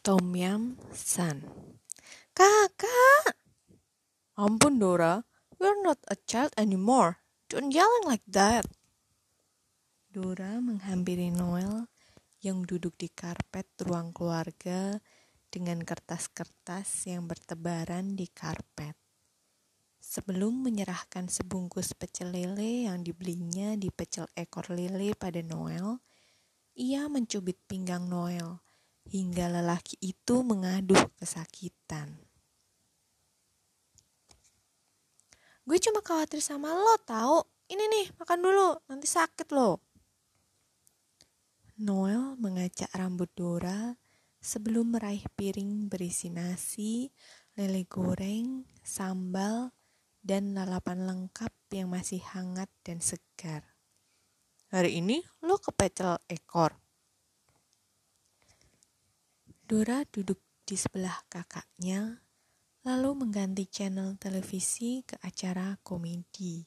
Tom Yam San. Kakak! Ampun Dora, you're not a child anymore. Don't yelling like that. Dora menghampiri Noel yang duduk di karpet ruang keluarga dengan kertas-kertas yang bertebaran di karpet. Sebelum menyerahkan sebungkus pecel lele yang dibelinya di pecel ekor lele pada Noel, ia mencubit pinggang Noel hingga lelaki itu mengaduh kesakitan. Gue cuma khawatir sama lo tau. Ini nih, makan dulu, nanti sakit lo. Noel mengacak rambut Dora sebelum meraih piring berisi nasi, lele goreng, sambal, dan lalapan lengkap yang masih hangat dan segar. Hari ini lo kepecel ekor. Dora duduk di sebelah kakaknya, lalu mengganti channel televisi ke acara komedi.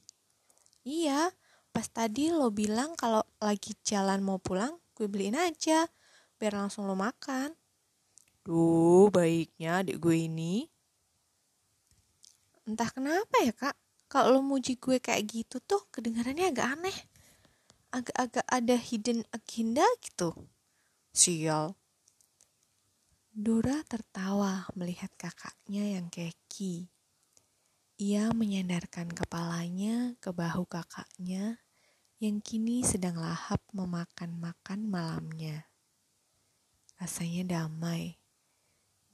Iya, pas tadi lo bilang kalau lagi jalan mau pulang, gue beliin aja biar langsung lo makan. Duh baiknya adik gue ini. Entah kenapa ya kak kalau lo muji gue kayak gitu tuh kedengarannya agak aneh. Agak-agak ada hidden agenda gitu. Sial Dora tertawa melihat kakaknya yang keki. Ia menyandarkan kepalanya ke bahu kakaknya yang kini sedang lahap memakan makan malamnya. Rasanya damai,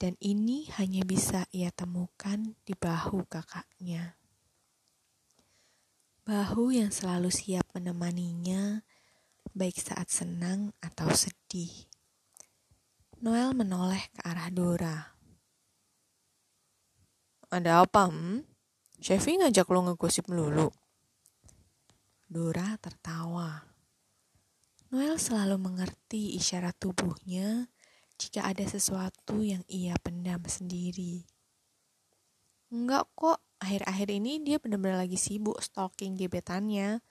dan ini hanya bisa ia temukan di bahu kakaknya. Bahu yang selalu siap menemaninya, baik saat senang atau sedih. Noel menoleh ke arah Dora. Ada apa, hmm? Chevy ngajak lo ngegosip melulu. Dora tertawa. Noel selalu mengerti isyarat tubuhnya jika ada sesuatu yang ia pendam sendiri. Enggak kok, akhir-akhir ini dia benar-benar lagi sibuk stalking gebetannya.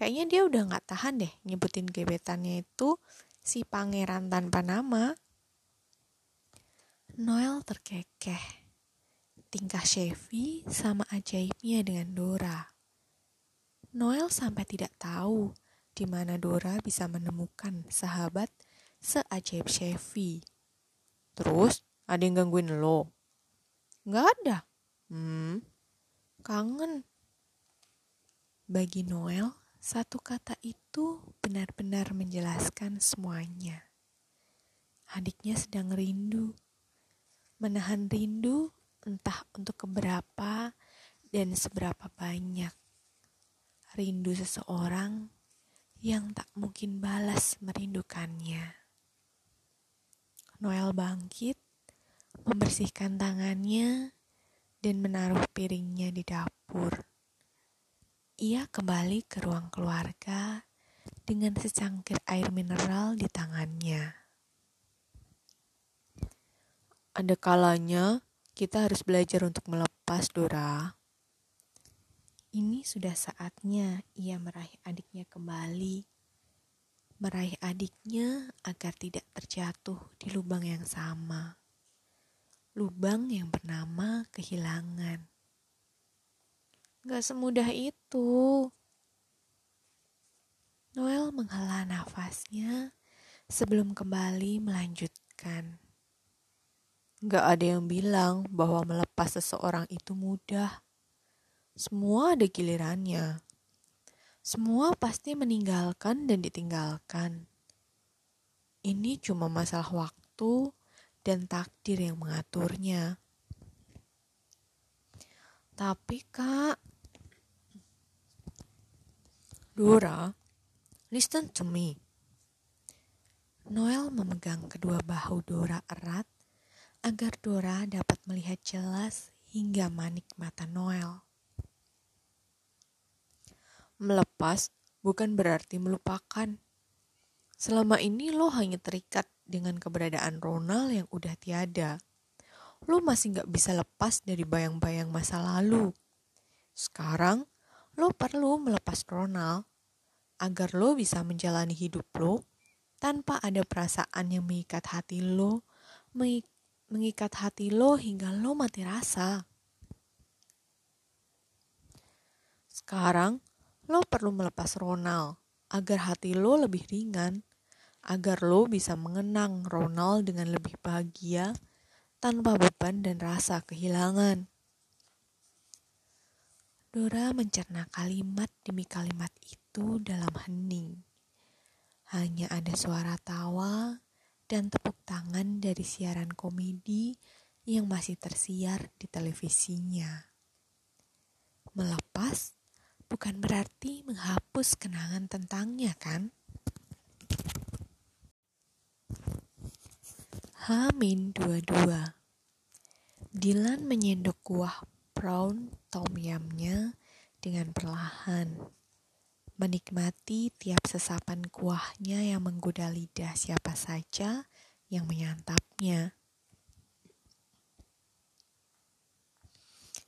Kayaknya dia udah nggak tahan deh nyebutin gebetannya itu si pangeran tanpa nama. Noel terkekeh. Tingkah Chevy sama ajaibnya dengan Dora. Noel sampai tidak tahu di mana Dora bisa menemukan sahabat seajaib Chevy. Terus, ada yang gangguin lo? Nggak ada. Hmm, kangen. Bagi Noel, satu kata itu benar-benar menjelaskan semuanya. Adiknya sedang rindu. Menahan rindu entah untuk keberapa dan seberapa banyak rindu seseorang yang tak mungkin balas merindukannya. Noel bangkit, membersihkan tangannya, dan menaruh piringnya di dapur. Ia kembali ke ruang keluarga dengan secangkir air mineral di tangannya. Ada kalanya kita harus belajar untuk melepas, Dora. Ini sudah saatnya ia meraih adiknya kembali. Meraih adiknya agar tidak terjatuh di lubang yang sama. Lubang yang bernama kehilangan. Gak semudah itu. Noel menghela nafasnya sebelum kembali melanjutkan. Gak ada yang bilang bahwa melepas seseorang itu mudah. Semua ada gilirannya. Semua pasti meninggalkan dan ditinggalkan. Ini cuma masalah waktu dan takdir yang mengaturnya. Tapi kak, Dora, listen to me. Noel memegang kedua bahu Dora erat agar Dora dapat melihat jelas hingga manik mata Noel. Melepas bukan berarti melupakan. Selama ini lo hanya terikat dengan keberadaan Ronald yang udah tiada. Lo masih gak bisa lepas dari bayang-bayang masa lalu. Sekarang, lo perlu melepas Ronald agar lo bisa menjalani hidup lo tanpa ada perasaan yang mengikat hati lo mengikat hati lo hingga lo mati rasa. Sekarang, lo perlu melepas Ronald agar hati lo lebih ringan, agar lo bisa mengenang Ronald dengan lebih bahagia tanpa beban dan rasa kehilangan. Dora mencerna kalimat demi kalimat itu dalam hening. Hanya ada suara tawa dan tepuk tangan dari siaran komedi yang masih tersiar di televisinya. Melepas bukan berarti menghapus kenangan tentangnya, kan? Hamin dua-dua. Dylan menyendok kuah prawn tom yamnya dengan perlahan menikmati tiap sesapan kuahnya yang menggoda lidah siapa saja yang menyantapnya.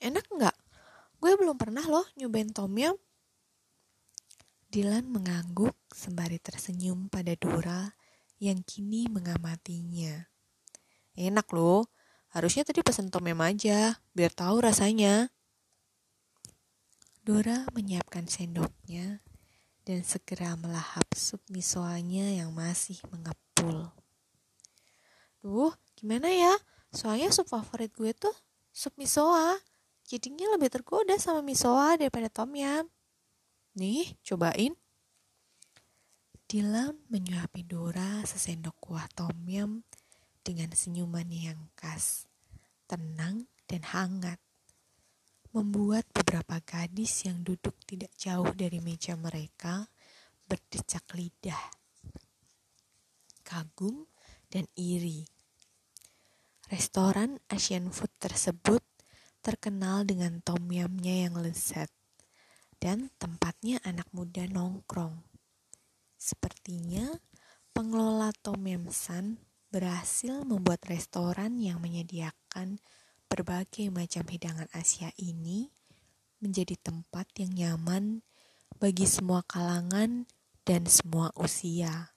Enak nggak? Gue belum pernah loh nyobain tom yum. Dylan mengangguk sembari tersenyum pada Dora yang kini mengamatinya. Enak loh, harusnya tadi pesen tom yum aja, biar tahu rasanya. Dora menyiapkan sendoknya dan segera melahap sup misoanya yang masih mengepul. Duh, gimana ya? Soalnya sup favorit gue tuh sup misoa. Jadinya lebih tergoda sama misoa daripada tom yum. Nih, cobain. Dylan menyuapi Dora sesendok kuah tom yum dengan senyuman yang khas, tenang dan hangat membuat beberapa gadis yang duduk tidak jauh dari meja mereka berdecak lidah, kagum, dan iri. Restoran Asian food tersebut terkenal dengan tom yumnya yang lezat dan tempatnya anak muda nongkrong. Sepertinya pengelola Tom Yum San berhasil membuat restoran yang menyediakan berbagai macam hidangan Asia ini menjadi tempat yang nyaman bagi semua kalangan dan semua usia.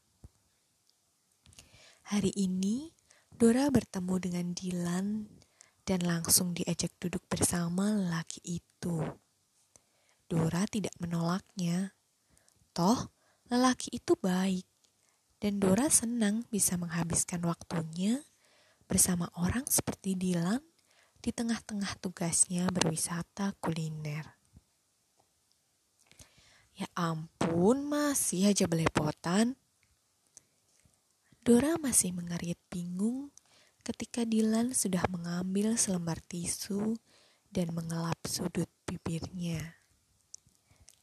Hari ini, Dora bertemu dengan Dylan dan langsung diajak duduk bersama lelaki itu. Dora tidak menolaknya. Toh, lelaki itu baik, dan Dora senang bisa menghabiskan waktunya bersama orang seperti Dylan di tengah-tengah tugasnya berwisata kuliner. Ya ampun, masih aja belepotan. Dora masih mengerit bingung ketika Dylan sudah mengambil selembar tisu dan mengelap sudut bibirnya.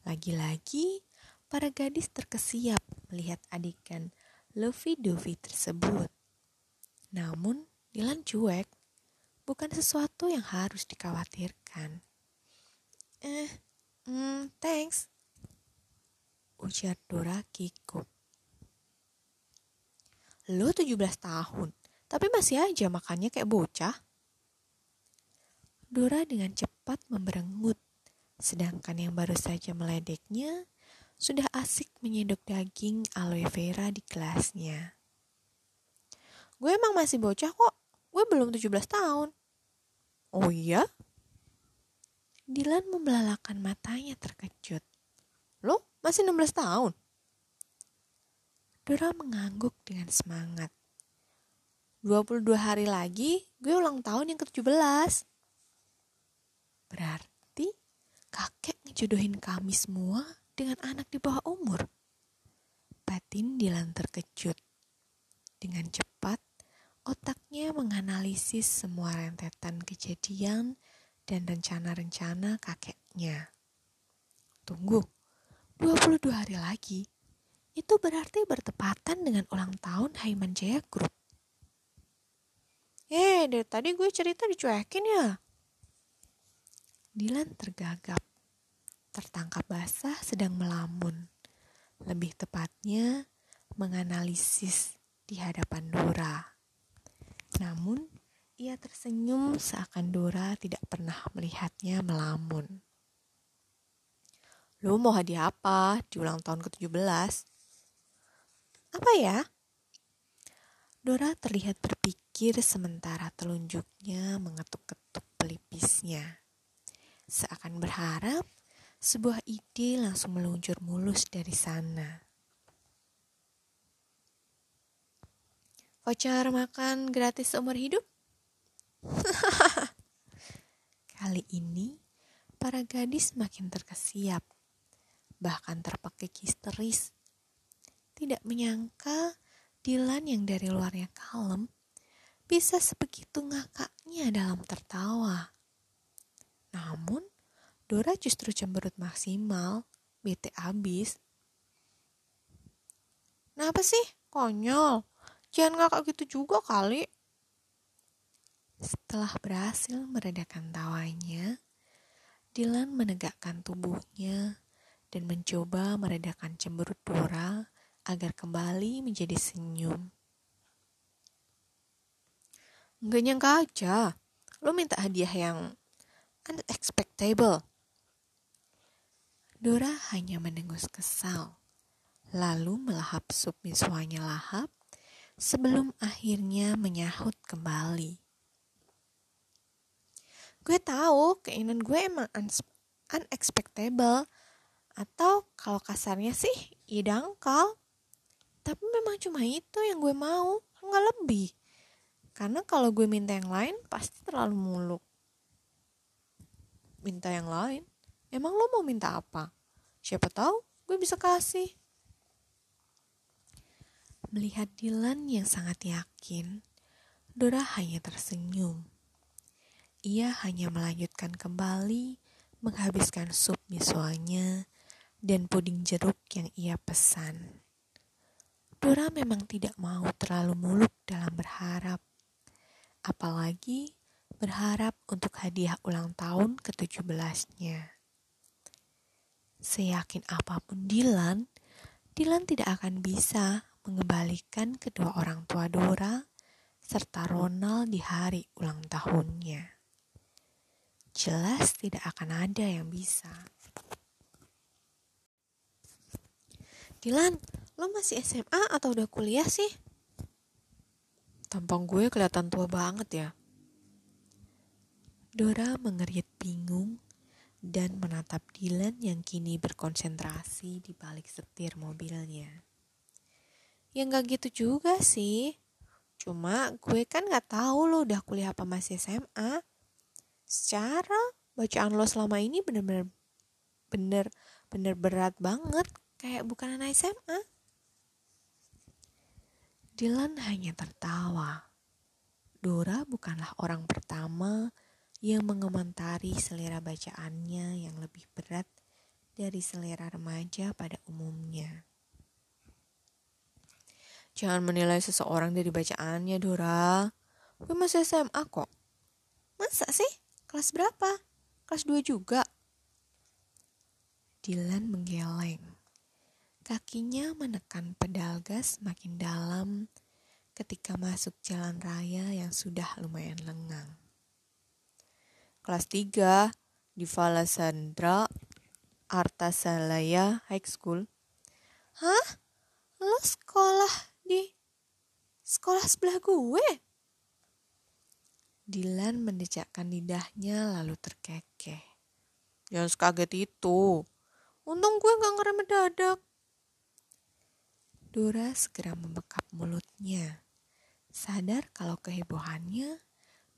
Lagi-lagi, para gadis terkesiap melihat adegan lovey-dovey tersebut. Namun, Dylan cuek bukan sesuatu yang harus dikhawatirkan. Eh, mm, thanks. Ujar Dora kikuk. Lo 17 tahun, tapi masih aja makannya kayak bocah. Dora dengan cepat memberengut, sedangkan yang baru saja meledeknya sudah asik menyendok daging aloe vera di gelasnya. Gue emang masih bocah kok, Gue belum 17 tahun. Oh iya? Dilan membelalakan matanya terkejut. Lo masih 16 tahun? Dora mengangguk dengan semangat. 22 hari lagi gue ulang tahun yang ke-17. Berarti kakek ngejodohin kami semua dengan anak di bawah umur. Batin Dilan terkejut. Dengan cepat, Otaknya menganalisis semua rentetan kejadian dan rencana-rencana kakeknya. Tunggu, 22 hari lagi. Itu berarti bertepatan dengan ulang tahun Haiman Jaya Group. Eh, dari tadi gue cerita dicuekin ya. Dilan tergagap. Tertangkap basah sedang melamun. Lebih tepatnya, menganalisis di hadapan Dora. Namun, ia tersenyum seakan Dora tidak pernah melihatnya melamun. Lu mau hadiah apa di ulang tahun ke-17? Apa ya? Dora terlihat berpikir sementara telunjuknya mengetuk-ketuk pelipisnya. Seakan berharap sebuah ide langsung meluncur mulus dari sana. Voucher makan gratis seumur hidup? Kali ini, para gadis makin terkesiap, bahkan terpekik histeris. Tidak menyangka Dilan yang dari luarnya kalem bisa sebegitu ngakaknya dalam tertawa. Namun, Dora justru cemberut maksimal, bete abis. Kenapa sih? Konyol. Jangan ngakak gitu juga kali. Setelah berhasil meredakan tawanya, Dilan menegakkan tubuhnya dan mencoba meredakan cemberut Dora agar kembali menjadi senyum. Nggak nyangka aja, lo minta hadiah yang unexpectable. Dora hanya mendengus kesal, lalu melahap sup miswanya lahap sebelum akhirnya menyahut kembali. Gue tahu keinginan gue emang unexpectable, atau kalau kasarnya sih, idangkal. Tapi memang cuma itu yang gue mau, nggak lebih. Karena kalau gue minta yang lain, pasti terlalu muluk. Minta yang lain? Emang lo mau minta apa? Siapa tahu gue bisa kasih. Melihat Dylan yang sangat yakin, Dora hanya tersenyum. Ia hanya melanjutkan kembali menghabiskan sup misoanya dan puding jeruk yang ia pesan. Dora memang tidak mau terlalu muluk dalam berharap, apalagi berharap untuk hadiah ulang tahun ke-17-nya. Seyakin apa pun Dilan, Dilan tidak akan bisa mengembalikan kedua orang tua Dora serta Ronald di hari ulang tahunnya. Jelas tidak akan ada yang bisa. Dilan, lo masih SMA atau udah kuliah sih? Tampang gue kelihatan tua banget ya. Dora mengerit bingung dan menatap Dylan yang kini berkonsentrasi di balik setir mobilnya. Ya nggak gitu juga sih. Cuma gue kan nggak tahu lo udah kuliah apa masih SMA. Secara bacaan lo selama ini bener-bener bener bener berat banget kayak bukan anak SMA. Dylan hanya tertawa. Dora bukanlah orang pertama yang mengomentari selera bacaannya yang lebih berat dari selera remaja pada umumnya. Jangan menilai seseorang dari bacaannya, Dora. Gue masih SMA kok. Masa sih? Kelas berapa? Kelas 2 juga? Dylan menggeleng. Kakinya menekan pedal gas makin dalam ketika masuk jalan raya yang sudah lumayan lengang. Kelas 3 di Valasandra Artasalaya High School. Hah? Lo sekolah di sekolah sebelah gue? Dilan mendejakkan lidahnya lalu terkekeh. Jangan sekaget itu. Untung gue gak ngerem mendadak. Dora segera membekap mulutnya, sadar kalau kehebohannya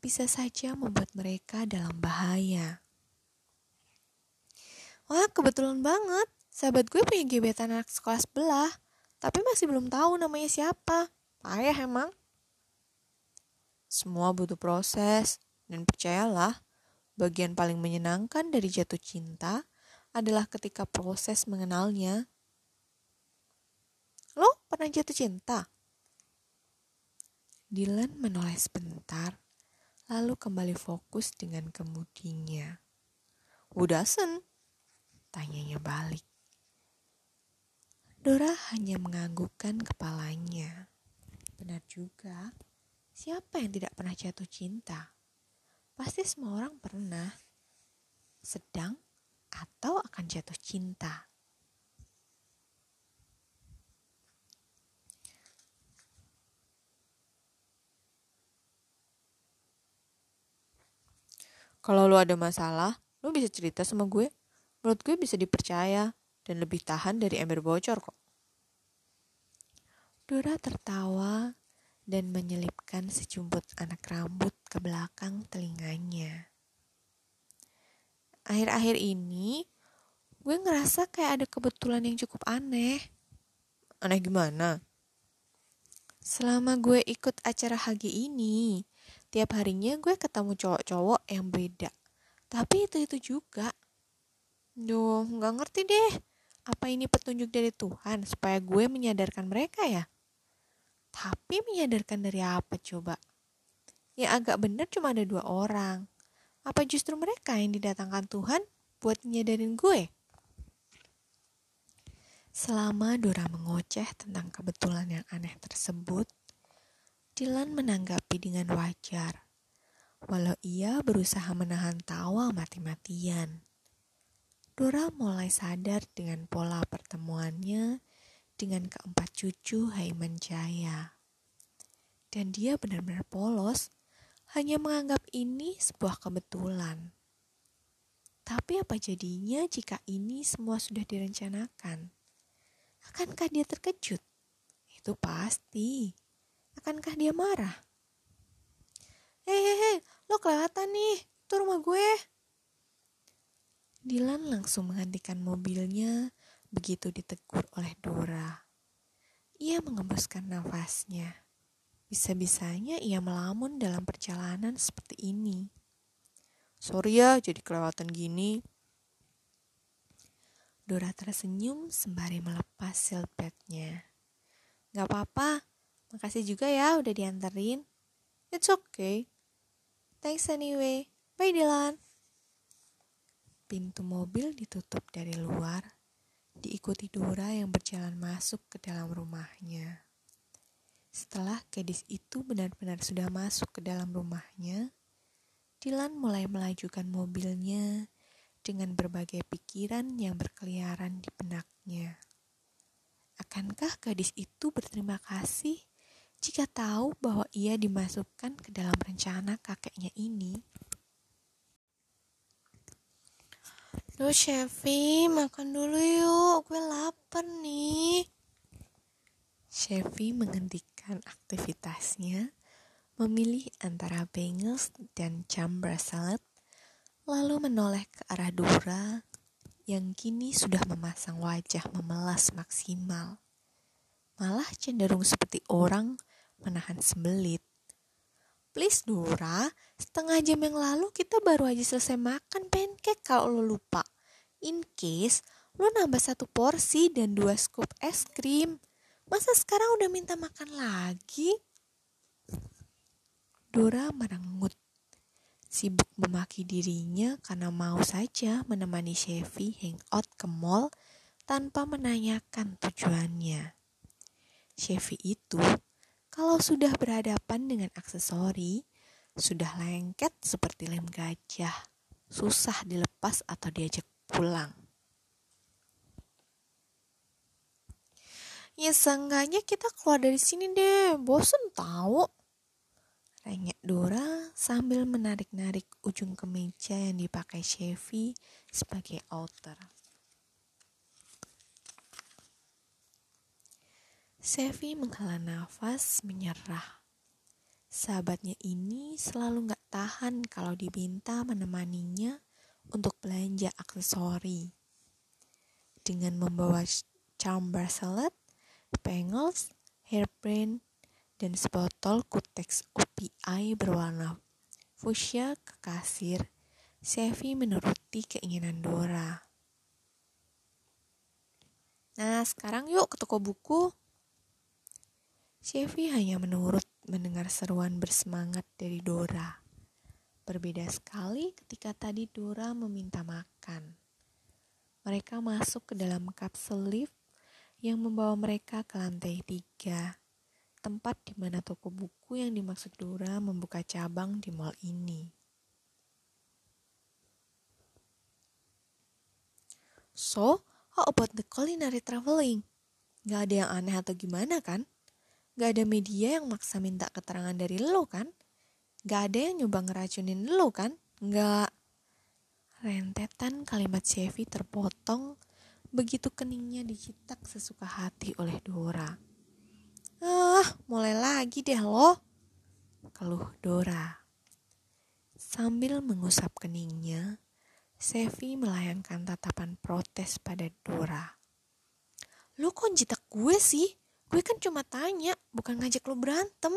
bisa saja membuat mereka dalam bahaya. Wah, kebetulan banget. Sahabat gue punya gebetan anak sekolah sebelah, tapi masih belum tahu namanya siapa. Payah emang. Semua butuh proses, dan percayalah, bagian paling menyenangkan dari jatuh cinta adalah ketika proses mengenalnya Lo pernah jatuh cinta? Dylan menoleh sebentar, lalu kembali fokus dengan kemudinya. Udasen? Tanyanya balik. Dora hanya menganggukkan kepalanya. Benar juga, siapa yang tidak pernah jatuh cinta? Pasti semua orang pernah, sedang atau akan jatuh cinta. Kalau lo ada masalah, lo bisa cerita sama gue. Menurut gue bisa dipercaya dan lebih tahan dari ember bocor kok. Dora tertawa dan menyelipkan sejumput anak rambut ke belakang telinganya. Akhir-akhir ini, gue ngerasa kayak ada kebetulan yang cukup aneh. Aneh gimana? Selama gue ikut acara Hagi ini, tiap harinya gue ketemu cowok-cowok yang beda. Tapi itu-itu juga. Duh, nggak ngerti deh. Apa ini petunjuk dari Tuhan supaya gue menyadarkan mereka ya? Tapi menyadarkan dari apa coba? Ya agak benar cuma ada dua orang. Apa justru mereka yang didatangkan Tuhan buat menyadarin gue? Selama Dora mengoceh tentang kebetulan yang aneh tersebut, Dylan menanggapi dengan wajar, walau ia berusaha menahan tawa mati-matian. Dora mulai sadar dengan pola pertemuannya dengan keempat cucu Haiman Jaya. Dan dia benar-benar polos, hanya menganggap ini sebuah kebetulan. Tapi apa jadinya jika ini semua sudah direncanakan? Akankah dia terkejut? Itu pasti. Akankah dia marah? Hei, hei, lo kelewatan nih. Itu rumah gue. Dilan langsung menghentikan mobilnya begitu ditegur oleh Dora. Ia mengembuskan nafasnya. Bisa-bisanya ia melamun dalam perjalanan seperti ini. Sorry ya, jadi kelewatan gini. Dora tersenyum sembari melepas silpetnya. Gak apa-apa, makasih juga ya udah dianterin. It's okay. Thanks anyway. Bye Dylan. Pintu mobil ditutup dari luar, diikuti Dora yang berjalan masuk ke dalam rumahnya. Setelah gadis itu benar-benar sudah masuk ke dalam rumahnya, Dylan mulai melajukan mobilnya dengan berbagai pikiran yang berkeliaran di benaknya. Akankah gadis itu berterima kasih jika tahu bahwa ia dimasukkan ke dalam rencana kakeknya ini? Loh Chevy, makan dulu yuk, gue lapar nih. Chevy menghentikan aktivitasnya, memilih antara bagels dan chamber salad lalu menoleh ke arah Dora yang kini sudah memasang wajah memelas maksimal. Malah cenderung seperti orang menahan sembelit. Please Dora, setengah jam yang lalu kita baru aja selesai makan pancake kalau lo lupa. In case lo nambah satu porsi dan dua scoop es krim. Masa sekarang udah minta makan lagi? Dora merengut sibuk memaki dirinya karena mau saja menemani Chevy hangout ke mall tanpa menanyakan tujuannya. Chevy itu, kalau sudah berhadapan dengan aksesori, sudah lengket seperti lem gajah, susah dilepas atau diajak pulang. Ya seenggaknya kita keluar dari sini deh, bosen tahu. Rengek Dora sambil menarik-narik ujung kemeja yang dipakai Chevy sebagai outer. Chevy menghela nafas menyerah. Sahabatnya ini selalu gak tahan kalau diminta menemaninya untuk belanja aksesori. Dengan membawa charm bracelet, bangles, hairpin, dan sebotol kutex UPI berwarna fuchsia ke kasir, Sevi menuruti keinginan Dora. Nah, sekarang yuk ke toko buku. Sevi hanya menurut mendengar seruan bersemangat dari Dora. Berbeda sekali ketika tadi Dora meminta makan. Mereka masuk ke dalam kapsul lift yang membawa mereka ke lantai tiga tempat di mana toko buku yang dimaksud Dora membuka cabang di mall ini. So, how about the culinary traveling? Gak ada yang aneh atau gimana kan? Gak ada media yang maksa minta keterangan dari lo kan? Gak ada yang nyoba ngeracunin lo kan? Gak. Rentetan kalimat Chevy terpotong begitu keningnya dicitak sesuka hati oleh Dora. Ah, mulai lagi deh lo, keluh Dora. Sambil mengusap keningnya, Sevi melayangkan tatapan protes pada Dora. Lo kok jitak gue sih? Gue kan cuma tanya, bukan ngajak lo berantem.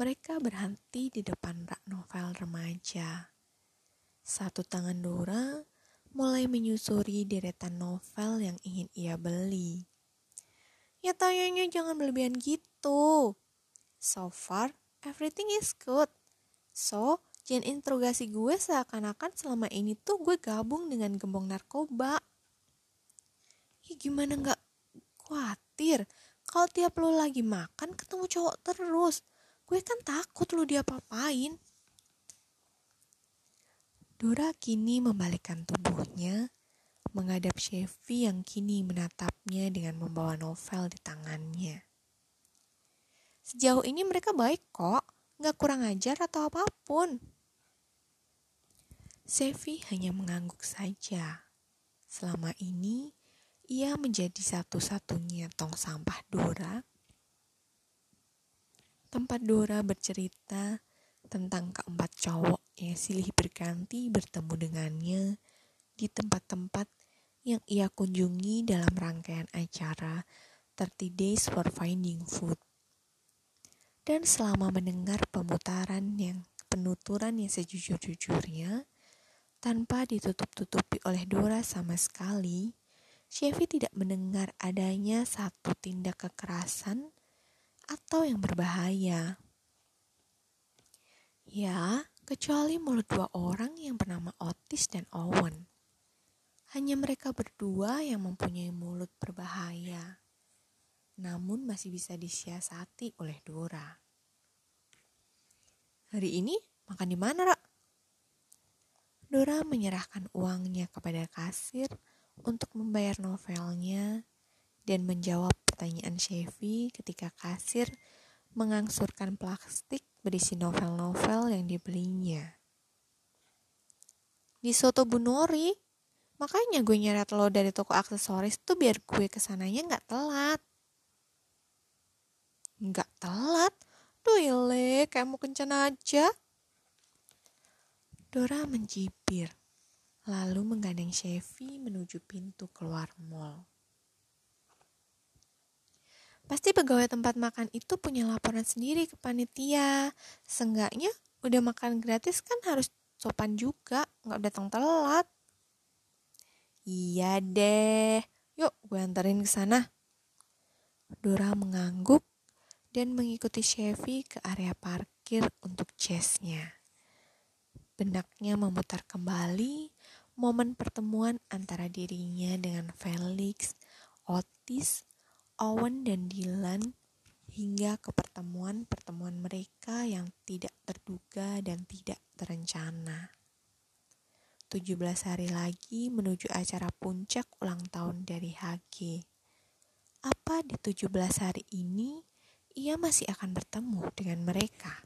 Mereka berhenti di depan rak novel remaja. Satu tangan Dora mulai menyusuri deretan novel yang ingin ia beli. Ya tayangnya jangan berlebihan gitu. So far, everything is good. So, jangan interogasi gue seakan-akan selama ini tuh gue gabung dengan gembong narkoba. Ya gimana nggak khawatir kalau tiap lo lagi makan ketemu cowok terus. Gue kan takut lo diapa-apain. Dora kini membalikkan tubuhnya menghadap Chevy yang kini menatapnya dengan membawa novel di tangannya. Sejauh ini mereka baik kok, gak kurang ajar atau apa pun. Sevi hanya mengangguk saja. Selama ini, ia menjadi satu-satunya tong sampah Dora. Tempat Dora bercerita tentang keempat cowok yang silih berganti bertemu dengannya di tempat-tempat yang ia kunjungi dalam rangkaian acara 30 Days for Finding Food dan selama mendengar pemutaran yang penuturan yang sejujur-jujurnya, tanpa ditutup-tutupi oleh Dora sama sekali, Chevy tidak mendengar adanya satu tindak kekerasan atau yang berbahaya. Ya, kecuali mulut dua orang yang bernama Otis dan Owen. Hanya mereka berdua yang mempunyai mulut berbahaya namun masih bisa disiasati oleh Dora. Hari ini makan di mana, Rak? Dora menyerahkan uangnya kepada kasir untuk membayar novelnya dan menjawab pertanyaan Chevy ketika kasir mengangsurkan plastik berisi novel-novel yang dibelinya. Di Soto Bunori, makanya gue nyeret lo dari toko aksesoris tuh biar gue ke sananya nggak telat. Nggak telat? Duh kayak mau kencan aja. Dora mencibir, lalu menggandeng Chevy menuju pintu keluar mall. Pasti pegawai tempat makan itu punya laporan sendiri ke panitia. Seenggaknya udah makan gratis kan harus sopan juga, nggak datang telat. Iya deh, yuk gue anterin ke sana. Dora mengangguk dan mengikuti Chevy ke area parkir untuk jazznya. Benaknya memutar kembali momen pertemuan antara dirinya dengan Felix, Otis, Owen, dan Dylan hingga ke pertemuan-pertemuan mereka yang tidak terduga dan tidak terencana. 17 hari lagi menuju acara puncak ulang tahun dari HG. Apa di 17 hari ini ia masih akan bertemu dengan mereka.